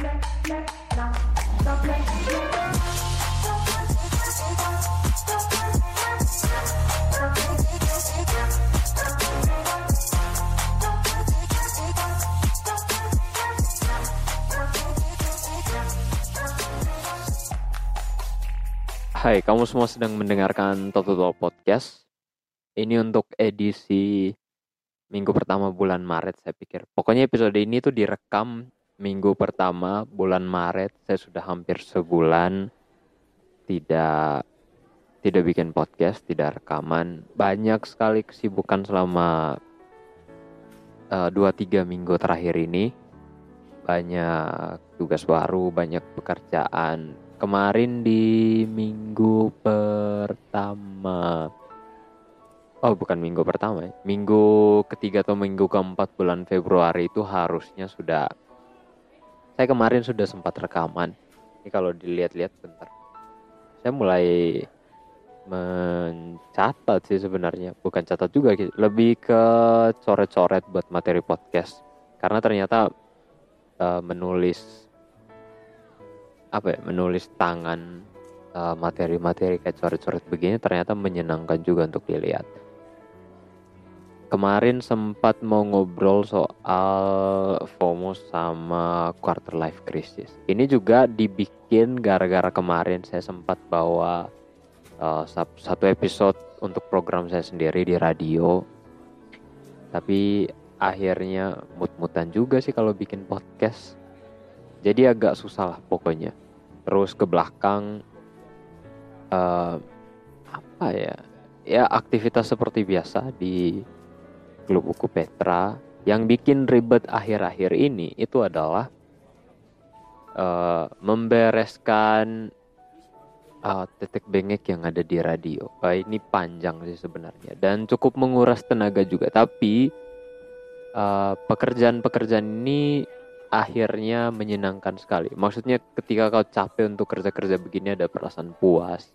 Hai, kamu semua sedang mendengarkan Top Top Podcast. Ini untuk edisi minggu pertama bulan Maret saya pikir. Pokoknya episode ini tuh direkam minggu pertama bulan Maret. Saya sudah hampir sebulan tidak tidak bikin podcast, tidak rekaman. Banyak sekali kesibukan selama uh, dua tiga minggu terakhir ini. Banyak tugas baru, banyak pekerjaan, kemarin di minggu pertama oh bukan minggu pertama ya minggu ketiga atau minggu keempat bulan Februari itu harusnya sudah saya kemarin sudah sempat rekaman. Ini kalau dilihat-lihat bentar. Saya mulai mencatat sih sebenarnya. Bukan catat juga gitu. Lebih ke coret-coret buat materi podcast. Karena ternyata uh, menulis apa ya menulis tangan eh, materi-materi uh, kayak coret-coret begini ternyata menyenangkan juga untuk dilihat. Kemarin sempat mau ngobrol soal FOMO sama quarter life crisis. Ini juga dibikin gara-gara kemarin saya sempat bawa uh, satu episode untuk program saya sendiri di radio. Tapi akhirnya mut-mutan juga sih kalau bikin podcast jadi agak susah lah pokoknya terus ke belakang uh, apa ya ya aktivitas seperti biasa di klub buku Petra yang bikin ribet akhir-akhir ini itu adalah uh, membereskan uh, tetek bengek yang ada di radio. Uh, ini panjang sih sebenarnya dan cukup menguras tenaga juga. Tapi pekerjaan-pekerjaan uh, ini akhirnya menyenangkan sekali. Maksudnya ketika kau capek untuk kerja-kerja begini ada perasaan puas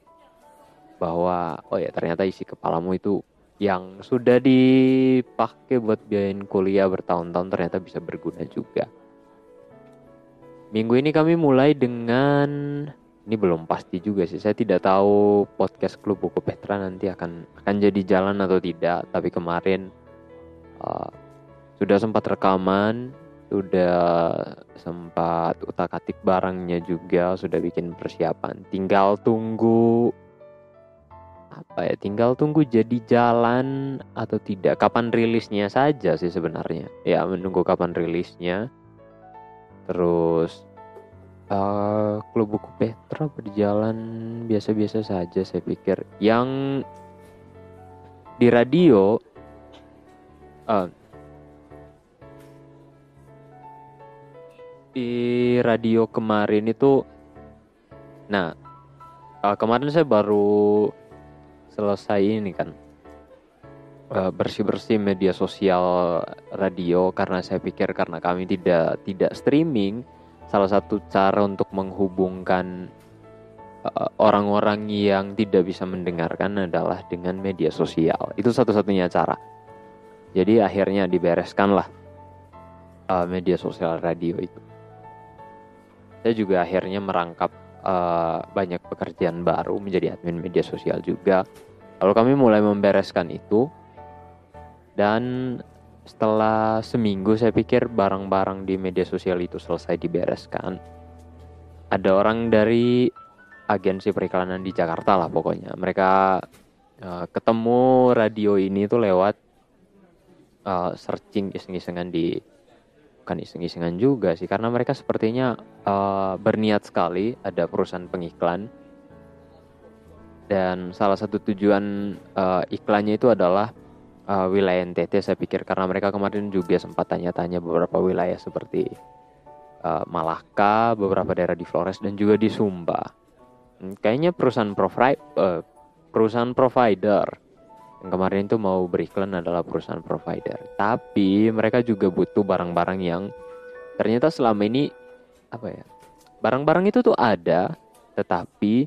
bahwa oh ya ternyata isi kepalamu itu yang sudah dipakai buat biayain kuliah bertahun-tahun ternyata bisa berguna juga. Minggu ini kami mulai dengan ini belum pasti juga sih. Saya tidak tahu podcast klub buku Petra nanti akan akan jadi jalan atau tidak. Tapi kemarin uh, sudah sempat rekaman sudah sempat utak-atik barangnya juga sudah bikin persiapan tinggal tunggu apa ya tinggal tunggu jadi jalan atau tidak. Kapan rilisnya saja sih sebenarnya. Ya menunggu kapan rilisnya. Terus uh, klub buku Petra berjalan biasa-biasa saja saya pikir. Yang di radio uh, di radio kemarin itu nah uh, kemarin saya baru selesai ini kan. Uh, bersih-bersih media sosial radio karena saya pikir karena kami tidak tidak streaming salah satu cara untuk menghubungkan uh, orang-orang yang tidak bisa mendengarkan adalah dengan media sosial. Itu satu-satunya cara. Jadi akhirnya dibereskanlah uh, media sosial radio itu. Saya juga akhirnya merangkap uh, banyak pekerjaan baru menjadi admin media sosial juga. Lalu kami mulai membereskan itu dan setelah seminggu saya pikir barang-barang di media sosial itu selesai dibereskan. Ada orang dari agensi periklanan di Jakarta lah pokoknya. Mereka uh, ketemu radio ini tuh lewat uh, searching iseng-isengan di bukan iseng-isengan juga sih karena mereka sepertinya uh, berniat sekali ada perusahaan pengiklan dan salah satu tujuan uh, iklannya itu adalah uh, wilayah NTT saya pikir karena mereka kemarin juga sempat tanya-tanya beberapa wilayah seperti uh, Malaka, beberapa daerah di Flores dan juga di Sumba. Hmm, kayaknya perusahaan provider uh, perusahaan provider kemarin itu mau beriklan adalah perusahaan provider. Tapi mereka juga butuh barang-barang yang ternyata selama ini apa ya? Barang-barang itu tuh ada, tetapi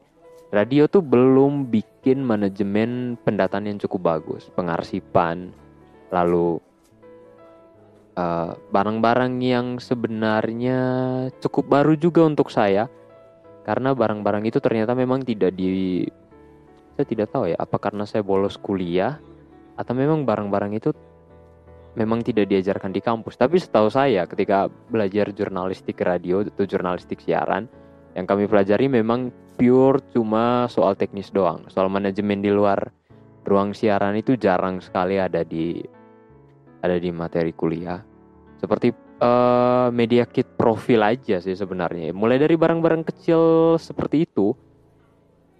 radio tuh belum bikin manajemen pendataan yang cukup bagus, pengarsipan, lalu barang barang-barang yang sebenarnya cukup baru juga untuk saya karena barang-barang itu ternyata memang tidak di saya tidak tahu ya apa karena saya bolos kuliah atau memang barang-barang itu memang tidak diajarkan di kampus. Tapi setahu saya ketika belajar jurnalistik radio atau jurnalistik siaran yang kami pelajari memang pure cuma soal teknis doang. Soal manajemen di luar ruang siaran itu jarang sekali ada di ada di materi kuliah. Seperti uh, media kit profil aja sih sebenarnya. Mulai dari barang-barang kecil seperti itu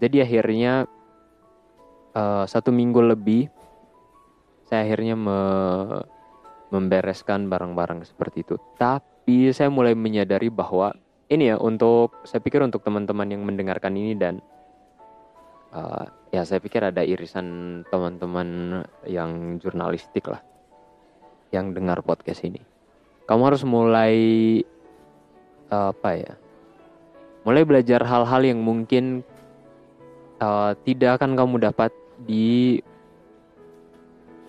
jadi akhirnya uh, satu minggu lebih saya akhirnya me membereskan barang-barang seperti itu. Tapi saya mulai menyadari bahwa ini ya untuk saya pikir untuk teman-teman yang mendengarkan ini dan uh, ya saya pikir ada irisan teman-teman yang jurnalistik lah yang dengar podcast ini. Kamu harus mulai uh, apa ya? Mulai belajar hal-hal yang mungkin uh, tidak akan kamu dapat di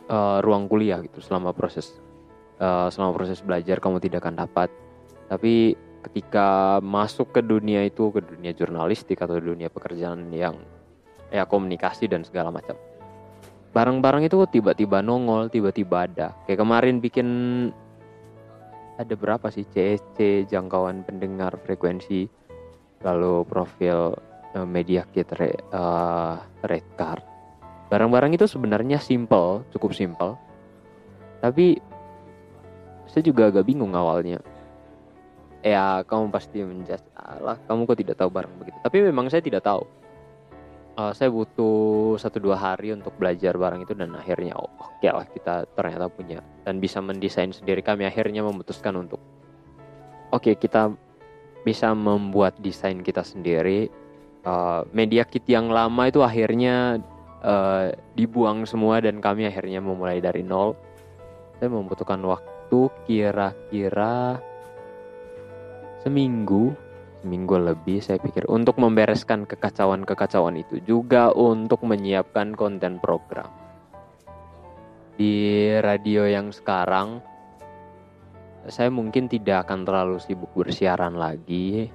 uh, ruang kuliah gitu selama proses uh, selama proses belajar kamu tidak akan dapat. Tapi ketika masuk ke dunia itu ke dunia jurnalistik atau dunia pekerjaan yang ya komunikasi dan segala macam barang-barang itu tiba-tiba nongol tiba-tiba ada. Kayak kemarin bikin ada berapa sih CSC jangkauan pendengar frekuensi lalu profil uh, media kit uh, red card Barang-barang itu sebenarnya simple, cukup simple. Tapi saya juga agak bingung awalnya. Ya, kamu pasti menjudge, Allah, kamu kok tidak tahu barang begitu. Tapi memang saya tidak tahu. Uh, saya butuh satu dua hari untuk belajar barang itu dan akhirnya oh, oke okay lah kita ternyata punya dan bisa mendesain sendiri. Kami akhirnya memutuskan untuk oke okay, kita bisa membuat desain kita sendiri. Uh, media kit yang lama itu akhirnya uh, dibuang semua dan kami akhirnya memulai dari nol. Saya membutuhkan waktu kira-kira seminggu, seminggu lebih saya pikir untuk membereskan kekacauan-kekacauan itu juga untuk menyiapkan konten program. Di radio yang sekarang saya mungkin tidak akan terlalu sibuk bersiaran lagi,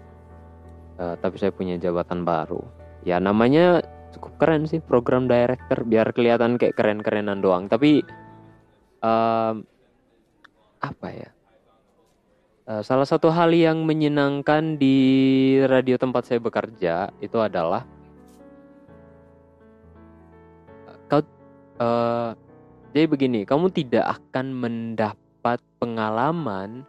uh, tapi saya punya jabatan baru. Ya namanya cukup keren sih program director biar kelihatan kayak keren-kerenan doang. Tapi um, apa ya? Uh, salah satu hal yang menyenangkan di radio tempat saya bekerja itu adalah kau uh, jadi begini kamu tidak akan mendapat pengalaman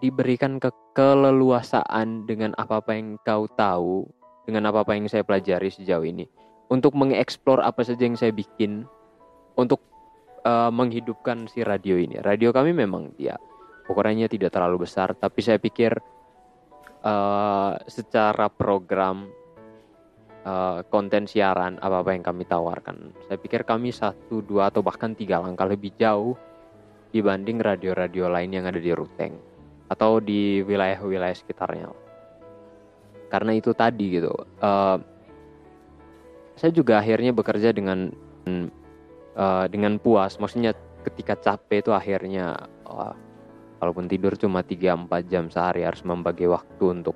diberikan ke keleluasaan dengan apa-apa yang kau tahu dengan apa-apa yang saya pelajari sejauh ini untuk mengeksplor apa saja yang saya bikin untuk uh, menghidupkan si radio ini. Radio kami memang ya ukurannya tidak terlalu besar, tapi saya pikir uh, secara program uh, konten siaran apa-apa yang kami tawarkan, saya pikir kami satu, dua atau bahkan tiga langkah lebih jauh dibanding radio-radio lain yang ada di Ruteng atau di wilayah-wilayah sekitarnya karena itu tadi gitu. Uh, saya juga akhirnya bekerja dengan uh, dengan puas. Maksudnya ketika capek itu akhirnya uh, walaupun tidur cuma 3-4 jam sehari harus membagi waktu untuk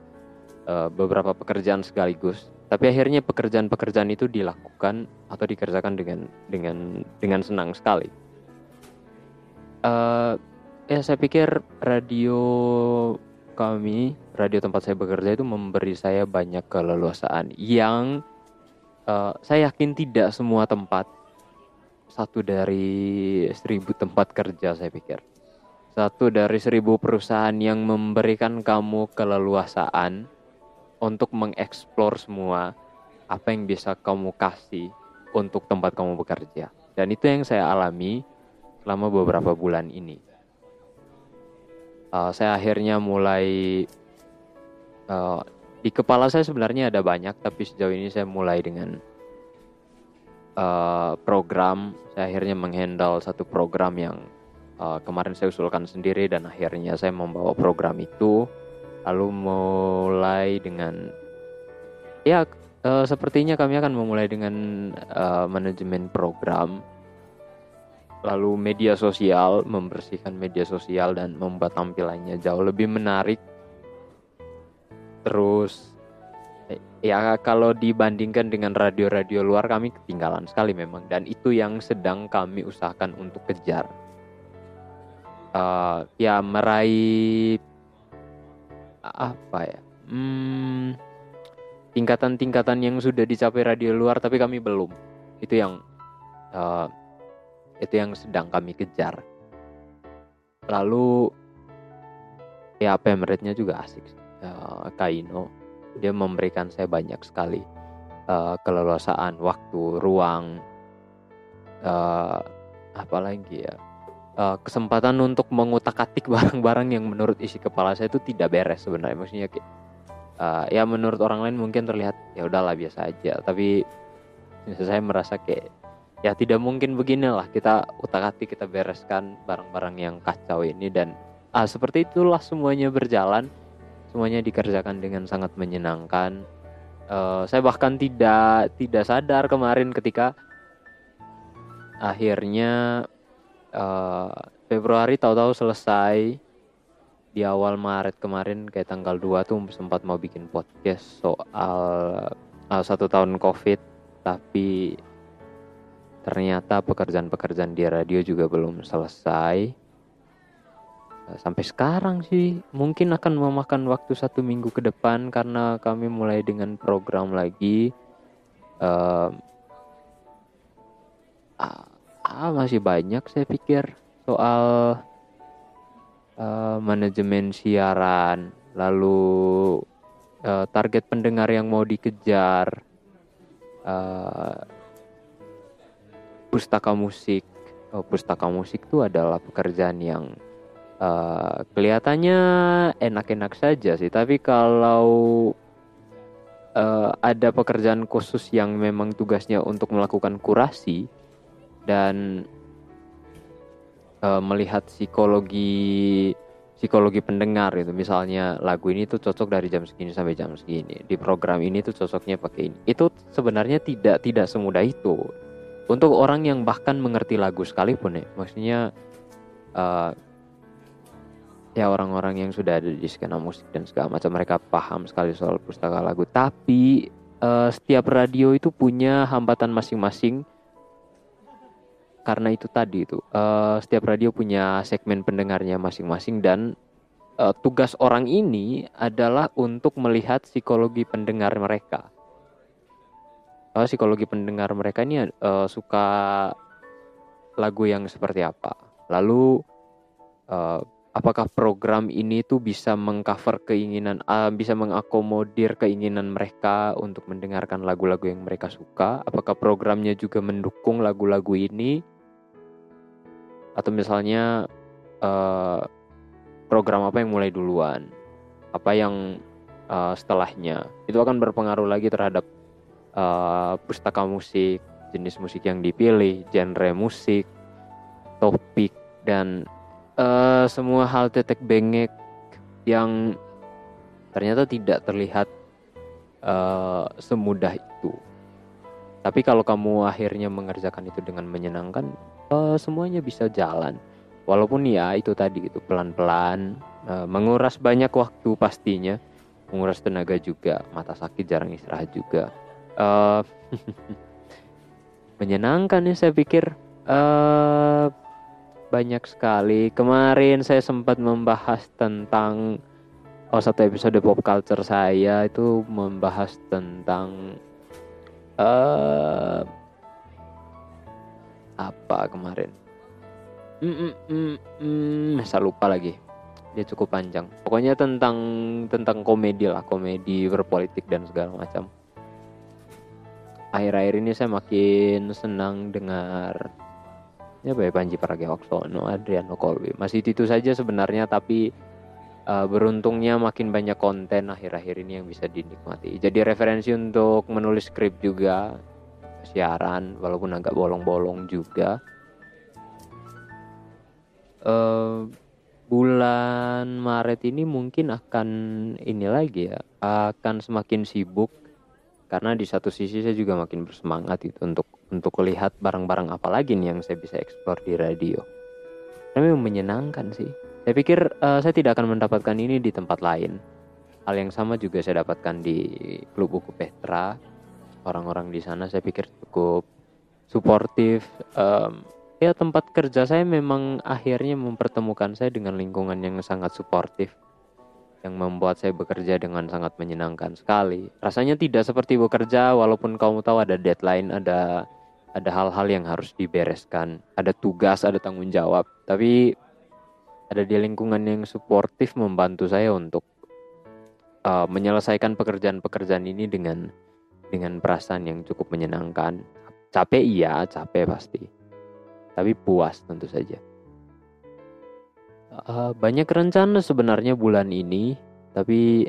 uh, beberapa pekerjaan sekaligus. Tapi akhirnya pekerjaan-pekerjaan itu dilakukan atau dikerjakan dengan dengan dengan senang sekali. Uh, ya saya pikir radio kami, radio tempat saya bekerja itu memberi saya banyak keleluasaan yang uh, saya yakin tidak semua tempat satu dari seribu tempat kerja saya pikir. Satu dari seribu perusahaan yang memberikan kamu keleluasaan untuk mengeksplor semua apa yang bisa kamu kasih untuk tempat kamu bekerja. Dan itu yang saya alami selama beberapa bulan ini uh, saya akhirnya mulai uh, di kepala saya sebenarnya ada banyak tapi sejauh ini saya mulai dengan uh, program. Saya akhirnya menghandle satu program yang uh, kemarin saya usulkan sendiri dan akhirnya saya membawa program itu. Lalu mulai dengan ya uh, sepertinya kami akan memulai dengan uh, manajemen program lalu media sosial membersihkan media sosial dan membuat tampilannya jauh lebih menarik. Terus ya kalau dibandingkan dengan radio-radio luar kami ketinggalan sekali memang. Dan itu yang sedang kami usahakan untuk kejar. Uh, ya meraih apa ya hmm, tingkatan-tingkatan yang sudah dicapai radio luar tapi kami belum. Itu yang uh, itu yang sedang kami kejar. Lalu ya rate-nya juga asik uh, Kaino dia memberikan saya banyak sekali uh, keleluasaan waktu ruang uh, apalagi ya uh, kesempatan untuk mengutak-atik barang-barang yang menurut isi kepala saya itu tidak beres sebenarnya. Maksudnya kayak uh, ya menurut orang lain mungkin terlihat ya udahlah biasa aja. Tapi saya merasa kayak ya tidak mungkin beginilah. Kita utak-atik kita bereskan barang-barang yang kacau ini dan ah, seperti itulah semuanya berjalan. Semuanya dikerjakan dengan sangat menyenangkan. Uh, saya bahkan tidak tidak sadar kemarin ketika akhirnya uh, Februari tahu-tahu selesai di awal Maret kemarin kayak tanggal 2 tuh sempat mau bikin podcast soal uh, satu tahun COVID. Tapi ternyata pekerjaan-pekerjaan di radio juga belum selesai. Sampai sekarang sih mungkin akan memakan waktu satu minggu ke depan karena kami mulai dengan program lagi. Uh, ah, masih banyak saya pikir soal uh, manajemen siaran. Lalu uh, target pendengar yang mau dikejar. Uh, pustaka musik. Oh, pustaka musik itu adalah pekerjaan yang uh, kelihatannya enak-enak saja sih. Tapi kalau uh, ada pekerjaan khusus yang memang tugasnya untuk melakukan kurasi dan uh, melihat psikologi psikologi pendengar itu misalnya lagu ini tuh cocok dari jam segini sampai jam segini di program ini tuh cocoknya pakai ini. Itu sebenarnya tidak tidak semudah itu untuk orang yang bahkan mengerti lagu sekalipun ya maksudnya uh, ya orang-orang yang sudah ada di skena musik dan segala macam mereka paham sekali soal pustaka lagu. Tapi uh, setiap radio itu punya hambatan masing-masing. Karena itu tadi itu uh, setiap radio punya segmen pendengarnya masing-masing dan uh, tugas orang ini adalah untuk melihat psikologi pendengar mereka uh, psikologi pendengar mereka ini uh, suka lagu yang seperti apa? Lalu uh, apakah program ini tuh bisa mengcover keinginan uh, bisa mengakomodir keinginan mereka untuk mendengarkan lagu-lagu yang mereka suka? Apakah programnya juga mendukung lagu-lagu ini? Atau misalnya uh, program apa yang mulai duluan? Apa yang uh, setelahnya? Itu akan berpengaruh lagi terhadap uh, pustaka musik jenis musik yang dipilih genre musik topik dan uh, semua hal tetek bengek yang ternyata tidak terlihat uh, semudah itu. Tapi kalau kamu akhirnya mengerjakan itu dengan menyenangkan, uh, semuanya bisa jalan. Walaupun ya itu tadi itu pelan-pelan, uh, menguras banyak waktu pastinya, menguras tenaga juga, mata sakit jarang istirahat juga. Uh, menyenangkan ya saya pikir. Uh, banyak sekali. Kemarin saya sempat membahas tentang oh satu episode pop culture saya itu membahas tentang uh, apa kemarin? Mm, mm, mm, mm, saya lupa lagi. Dia cukup panjang. Pokoknya tentang tentang komedi lah, komedi berpolitik dan segala macam. Akhir-akhir ini saya makin senang dengar ya Bapak Panji Pragiwaksono, Adriano Kolbi. Masih itu saja sebenarnya tapi uh, beruntungnya makin banyak konten akhir-akhir ini yang bisa dinikmati. Jadi referensi untuk menulis skrip juga siaran walaupun agak bolong-bolong juga. Uh, bulan Maret ini mungkin akan ini lagi ya akan semakin sibuk karena di satu sisi saya juga makin bersemangat itu untuk untuk lihat barang-barang apa lagi nih yang saya bisa eksplor di radio. Tapi menyenangkan sih. Saya pikir uh, saya tidak akan mendapatkan ini di tempat lain. Hal yang sama juga saya dapatkan di klub buku Petra. Orang-orang di sana saya pikir cukup suportif. Um, ya tempat kerja saya memang akhirnya mempertemukan saya dengan lingkungan yang sangat suportif yang membuat saya bekerja dengan sangat menyenangkan sekali. Rasanya tidak seperti bekerja walaupun kamu tahu ada deadline, ada ada hal-hal yang harus dibereskan, ada tugas, ada tanggung jawab. Tapi ada di lingkungan yang suportif membantu saya untuk uh, menyelesaikan pekerjaan-pekerjaan ini dengan dengan perasaan yang cukup menyenangkan. Capek iya, capek pasti. Tapi puas tentu saja. Uh, banyak rencana sebenarnya bulan ini, tapi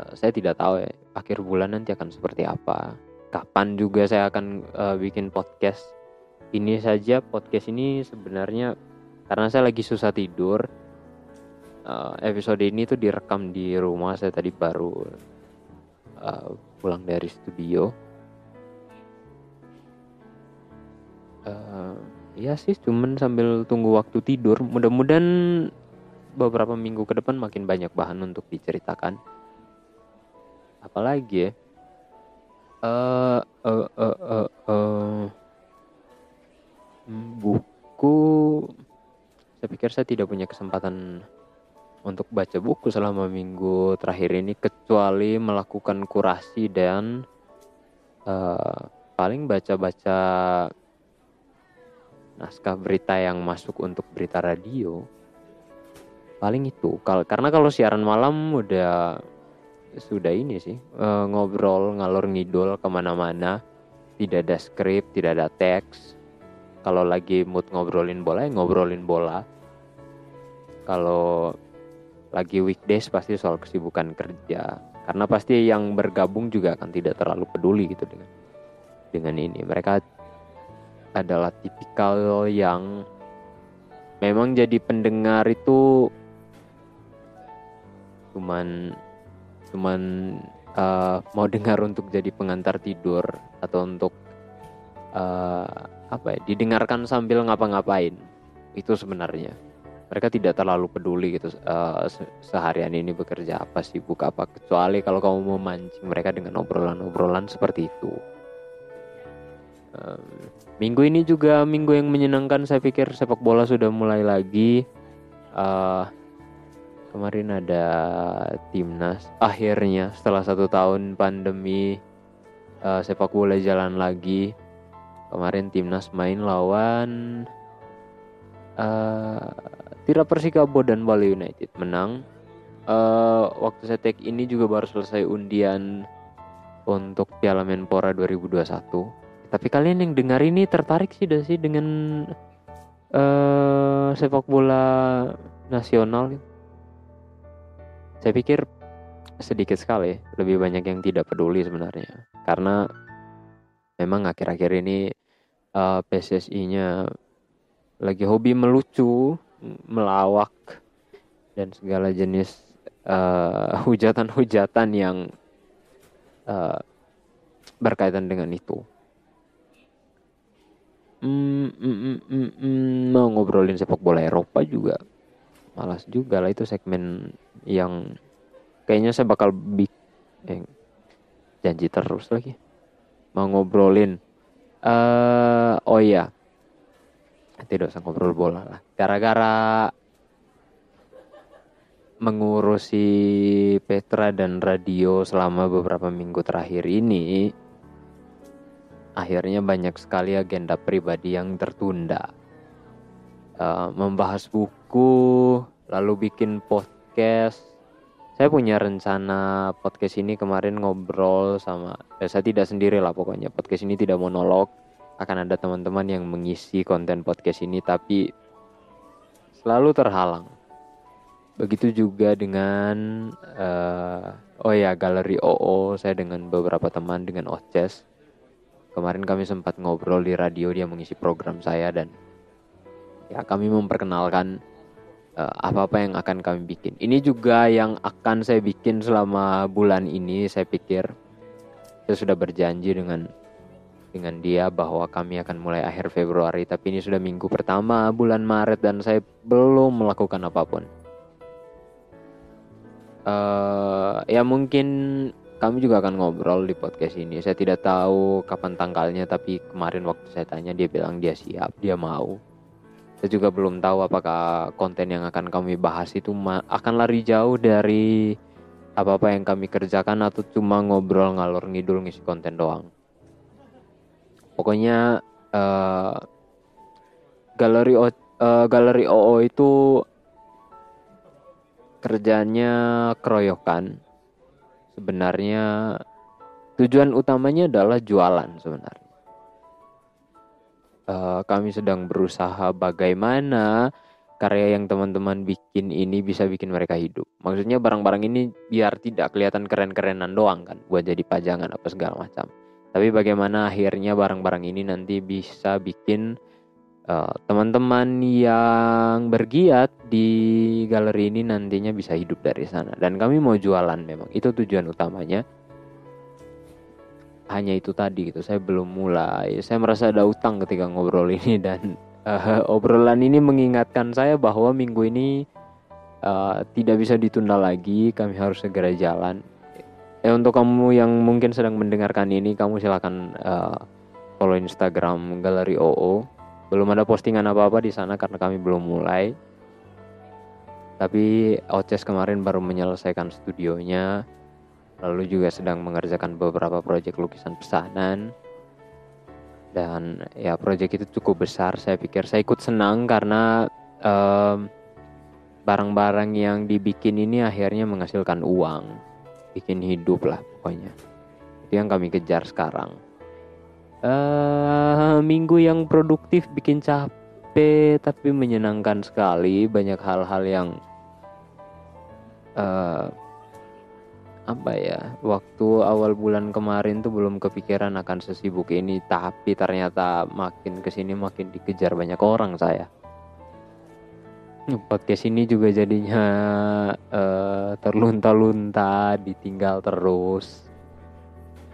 uh, saya tidak tahu ya akhir bulan nanti akan seperti apa. Kapan juga saya akan uh, bikin podcast. Ini saja podcast ini sebenarnya karena saya lagi susah tidur. Uh, episode ini tuh direkam di rumah saya tadi baru uh, pulang dari studio. Iya sih, cuman sambil tunggu waktu tidur. Mudah-mudahan beberapa minggu ke depan makin banyak bahan untuk diceritakan. Apalagi ya? Uh, uh, uh, uh, uh, buku. Saya pikir saya tidak punya kesempatan untuk baca buku selama minggu terakhir ini kecuali melakukan kurasi dan uh, paling baca-baca naskah berita yang masuk untuk berita radio? Paling itu kalau karena kalau siaran malam udah sudah ini sih e, ngobrol ngalor ngidul ke mana-mana. Tidak ada skrip tidak ada teks. Kalau lagi mood ngobrolin bola ya ngobrolin bola. Kalau lagi weekdays pasti soal kesibukan kerja. Karena pasti yang bergabung juga akan tidak terlalu peduli gitu dengan dengan ini. Mereka adalah tipikal yang memang jadi pendengar itu cuman cuman uh, mau dengar untuk jadi pengantar tidur atau untuk uh, apa ya didengarkan sambil ngapa-ngapain. Itu sebenarnya. Mereka tidak terlalu peduli gitu uh, seharian ini bekerja apa sibuk apa. Kecuali kalau kamu mau mancing mereka dengan obrolan-obrolan seperti itu minggu ini juga minggu yang menyenangkan saya pikir sepak bola sudah mulai lagi. Uh, kemarin ada timnas. Akhirnya setelah satu tahun pandemi uh, sepak bola jalan lagi. Kemarin timnas main lawan uh, Tira Persikabo dan Bali United menang. Uh, waktu saya take ini juga baru selesai undian untuk Piala Menpora 2021 tapi kalian yang dengar ini tertarik sih sih dengan uh, sepak bola nasional? Saya pikir sedikit sekali, lebih banyak yang tidak peduli sebenarnya. Karena memang akhir-akhir ini uh, eh, PSSI-nya lagi hobi melucu, melawak dan segala jenis uh, hujatan-hujatan yang uh, berkaitan dengan itu. Hmm, mm, mm, mm, mm, mau ngobrolin sepak bola Eropa juga. Malas juga lah itu segmen yang kayaknya saya bakal big eh, janji terus lagi. Mau ngobrolin uh, oh iya. Tidak usah ngobrol bola lah. Gara-gara mengurusi Petra dan radio selama beberapa minggu terakhir ini akhirnya banyak sekali agenda pribadi yang tertunda. Uh, membahas buku, lalu bikin podcast. Saya punya rencana podcast ini kemarin ngobrol sama, ya saya tidak sendiri lah pokoknya. Podcast ini tidak monolog, akan ada teman-teman yang mengisi konten podcast ini, tapi selalu terhalang. Begitu juga dengan, uh, oh ya, galeri OO, saya dengan beberapa teman, dengan Oces Kemarin kami sempat ngobrol di radio dia mengisi program saya dan ya kami memperkenalkan uh, apa-apa yang akan kami bikin. Ini juga yang akan saya bikin selama bulan ini saya pikir saya sudah berjanji dengan dengan dia bahwa kami akan mulai akhir Februari tapi ini sudah minggu pertama bulan Maret dan saya belum melakukan apa pun uh, ya mungkin kami juga akan ngobrol di podcast ini. Saya tidak tahu kapan tanggalnya tapi kemarin waktu saya tanya dia bilang dia siap dia mau. Saya juga belum tahu apakah konten yang akan kami bahas itu akan lari jauh dari apa-apa yang kami kerjakan atau cuma ngobrol ngalor ngidul ngisi konten doang. Pokoknya uh, galeri o, uh, galeri OO itu kerjanya keroyokan sebenarnya tujuan utamanya adalah jualan sebenarnya. Uh, kami sedang berusaha bagaimana karya yang teman-teman bikin ini bisa bikin mereka hidup. Maksudnya barang-barang ini biar tidak kelihatan keren-kerenan doang kan buat jadi pajangan apa segala macam. Tapi bagaimana akhirnya barang-barang ini nanti bisa bikin uh, teman-teman yang bergiat di galeri ini nantinya bisa hidup dari sana. Dan kami mau jualan memang, itu tujuan utamanya. Hanya itu tadi gitu, saya belum mulai. Saya merasa ada utang ketika ngobrol ini dan uh, obrolan ini mengingatkan saya bahwa minggu ini uh, tidak bisa ditunda lagi, kami harus segera jalan eh untuk kamu yang mungkin sedang mendengarkan ini kamu silahkan uh, follow Instagram Galeri OO belum ada postingan apa-apa di sana karena kami belum mulai. Tapi Oces kemarin baru menyelesaikan studionya lalu juga sedang mengerjakan beberapa proyek lukisan pesanan. Dan ya proyek itu cukup besar saya pikir. Saya ikut senang karena barang barang-barang yang dibikin ini akhirnya menghasilkan uang. Bikin hidup lah pokoknya. Itu yang kami kejar sekarang uh, minggu yang produktif bikin capek tapi menyenangkan sekali. Banyak hal-hal yang uh, apa ya waktu awal bulan kemarin tuh belum kepikiran akan sesibuk ini. Tapi ternyata makin ke sini makin dikejar banyak orang saya. Podcast ini juga jadinya uh, terlunta-lunta, ditinggal terus.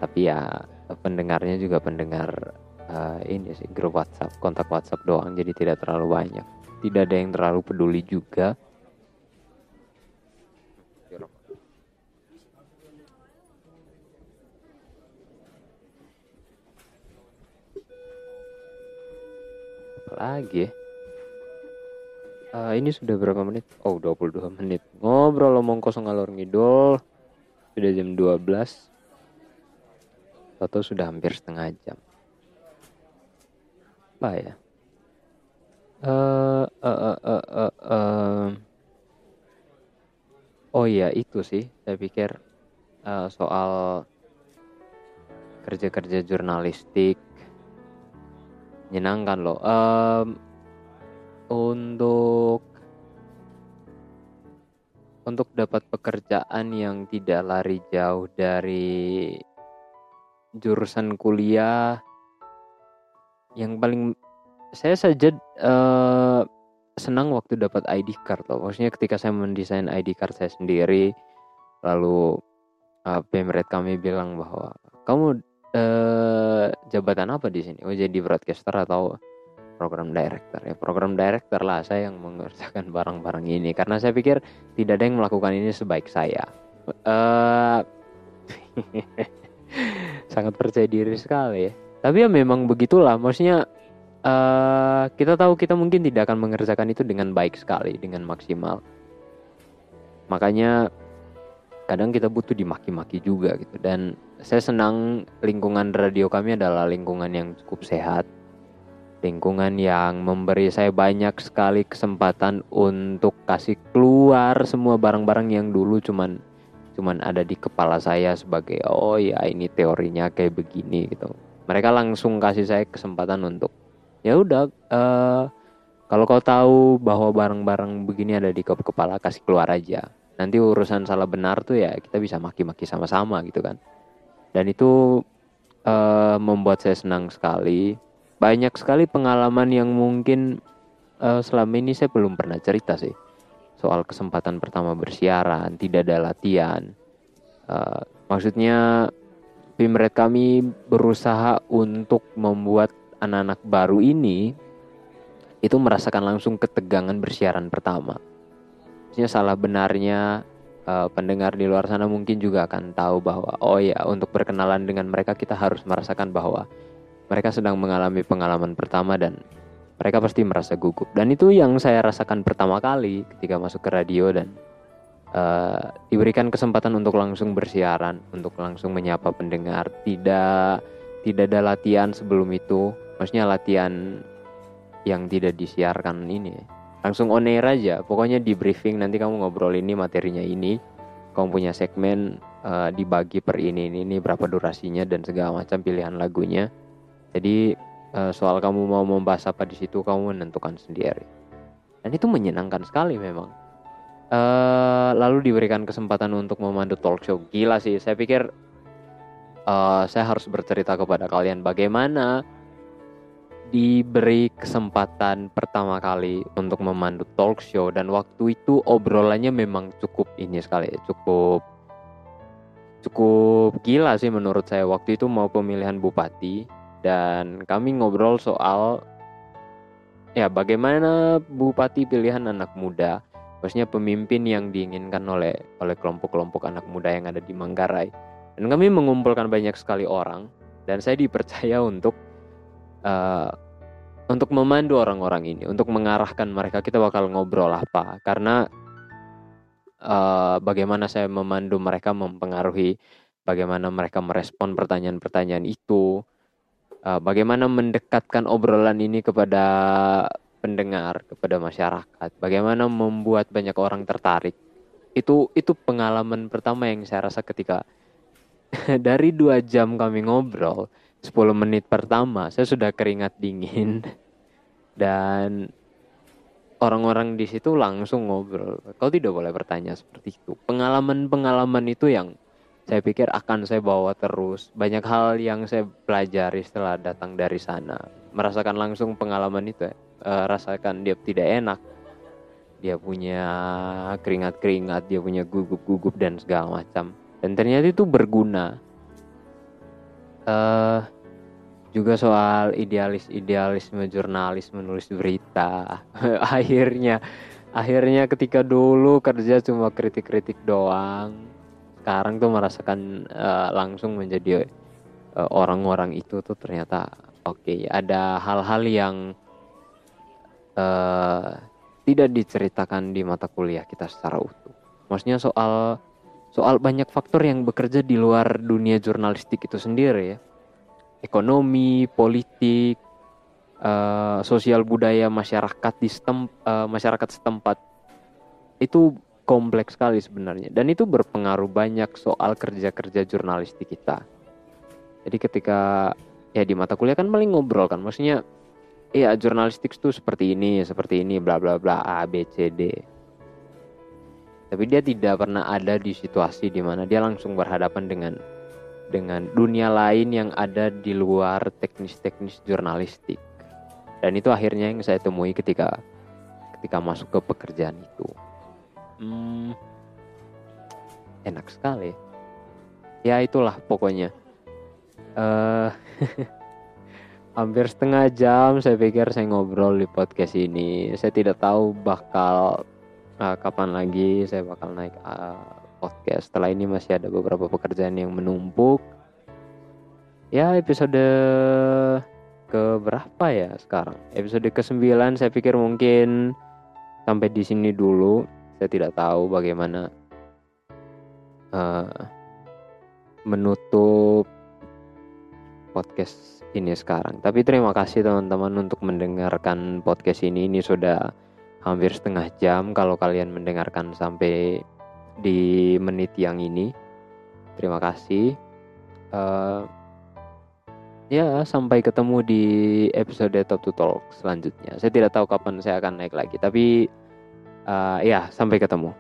Tapi ya pendengarnya juga pendengar uh, ini sih grup WhatsApp, kontak WhatsApp doang, jadi tidak terlalu banyak. Tidak ada yang terlalu peduli juga. lagi ya? Uh, ini sudah berapa menit? Oh, 22 menit. Ngobrol omong kosong ngalor ngidul. Sudah jam 12. Atau sudah hampir setengah jam. Apa ya? Uh, uh, uh, uh, uh, uh. Oh iya, itu sih. Saya pikir uh, soal kerja-kerja jurnalistik menyenangkan loh. Um, untuk untuk dapat pekerjaan yang tidak lari jauh dari jurusan kuliah yang paling saya saja uh, senang waktu dapat ID card loh. Maksudnya ketika saya mendesain ID card saya sendiri lalu uh, pemret kami bilang bahwa kamu uh, jabatan apa di sini? Oh jadi broadcaster atau program director ya program director lah saya yang mengerjakan barang-barang ini karena saya pikir tidak ada yang melakukan ini sebaik saya uh, sangat percaya diri sekali ya. Tapi ya memang begitulah maksudnya uh, kita tahu kita mungkin tidak akan mengerjakan itu dengan baik sekali dengan maksimal. Makanya kadang kita butuh dimaki-maki juga gitu. Dan saya senang lingkungan radio kami adalah lingkungan yang cukup sehat. Lingkungan yang memberi saya banyak sekali kesempatan untuk kasih keluar semua barang-barang yang dulu cuman cuman ada di kepala saya sebagai oh ya ini teorinya kayak begini gitu. Mereka langsung kasih saya kesempatan untuk ya udah uh, kalau kau tahu bahwa barang-barang begini ada di kepala kasih keluar aja. Nanti urusan salah benar tuh ya kita bisa maki-maki sama-sama gitu kan. Dan itu uh, membuat saya senang sekali. Banyak sekali pengalaman yang mungkin uh, selama ini saya belum pernah cerita sih soal kesempatan pertama bersiaran tidak ada latihan uh, maksudnya Pimret kami berusaha untuk membuat anak-anak baru ini itu merasakan langsung ketegangan bersiaran pertama. Maksudnya salah benarnya uh, pendengar di luar sana mungkin juga akan tahu bahwa oh ya untuk berkenalan dengan mereka kita harus merasakan bahwa mereka sedang mengalami pengalaman pertama dan mereka pasti merasa gugup. Dan itu yang saya rasakan pertama kali ketika masuk ke radio dan uh, diberikan kesempatan untuk langsung bersiaran untuk langsung menyapa pendengar. Tidak tidak ada latihan sebelum itu. Maksudnya latihan yang tidak disiarkan ini. Langsung on air aja. Pokoknya di briefing nanti kamu ngobrol ini materinya ini. Kamu punya segmen uh, dibagi per ini ini ini berapa durasinya dan segala macam pilihan lagunya. Jadi soal kamu mau membahas apa di situ kamu menentukan sendiri. Dan itu menyenangkan sekali memang. Uh, lalu diberikan kesempatan untuk memandu talk show. Gila sih saya pikir uh, saya harus bercerita kepada kalian bagaimana diberi kesempatan pertama kali untuk memandu talk show. Dan waktu itu obrolannya memang cukup ini sekali cukup cukup gila sih menurut saya. Waktu itu mau pemilihan bupati dan kami ngobrol soal ya bagaimana bupati pilihan anak muda maksudnya pemimpin yang diinginkan oleh oleh kelompok-kelompok anak muda yang ada di Manggarai. Dan kami mengumpulkan banyak sekali orang dan saya dipercaya untuk uh, untuk memandu orang-orang ini untuk mengarahkan mereka. Kita bakal ngobrol apa karena uh, bagaimana saya memandu mereka mempengaruhi bagaimana mereka merespon pertanyaan-pertanyaan itu uh, bagaimana mendekatkan obrolan ini kepada pendengar, kepada masyarakat, bagaimana membuat banyak orang tertarik. Itu itu pengalaman pertama yang saya rasa ketika dari dua jam kami ngobrol, 10 menit pertama saya sudah keringat dingin dan orang-orang di situ langsung ngobrol. Kau tidak boleh bertanya seperti itu. Pengalaman-pengalaman itu yang saya pikir akan saya bawa terus. Banyak hal yang saya pelajari setelah datang dari sana. Merasakan langsung pengalaman itu ya. E, rasakan dia tidak enak. Dia punya keringat-keringat, dia punya gugup-gugup dan segala macam. Dan ternyata itu berguna. Uh, juga soal idealis-idealisme jurnalis menulis berita. akhirnya akhirnya ketika dulu kerja cuma kritik-kritik doang sekarang tuh merasakan uh, langsung menjadi uh, orang-orang itu tuh ternyata oke okay, ada hal-hal yang uh, tidak diceritakan di mata kuliah kita secara utuh. Maksudnya soal soal banyak faktor yang bekerja di luar dunia jurnalistik itu sendiri ya. Ekonomi, politik, uh, sosial budaya masyarakat di setem, uh, masyarakat setempat itu kompleks sekali sebenarnya dan itu berpengaruh banyak soal kerja-kerja jurnalistik kita. Jadi ketika ya di mata kuliah kan paling ngobrol kan, maksudnya ya jurnalistik itu seperti ini, seperti ini, bla bla bla A B C D. Tapi dia tidak pernah ada di situasi di mana dia langsung berhadapan dengan dengan dunia lain yang ada di luar teknis-teknis jurnalistik. Dan itu akhirnya yang saya temui ketika ketika masuk ke pekerjaan itu. Hmm, enak sekali. Ya itulah pokoknya. Uh, hampir setengah jam saya pikir saya ngobrol di podcast ini. Saya tidak tahu bakal uh, kapan lagi saya bakal naik uh, podcast. Setelah ini masih ada beberapa pekerjaan yang menumpuk. Ya episode ke berapa ya sekarang? Episode ke-9 saya pikir mungkin sampai di sini dulu saya tidak tahu bagaimana uh, menutup podcast ini sekarang. Tapi terima kasih teman-teman untuk mendengarkan podcast ini. Ini sudah hampir setengah jam kalau kalian mendengarkan sampai di menit yang ini. Terima kasih. Uh, ya sampai ketemu di episode Top to Talk selanjutnya. Saya tidak tahu kapan saya akan naik lagi, tapi uh, ya sampai ketemu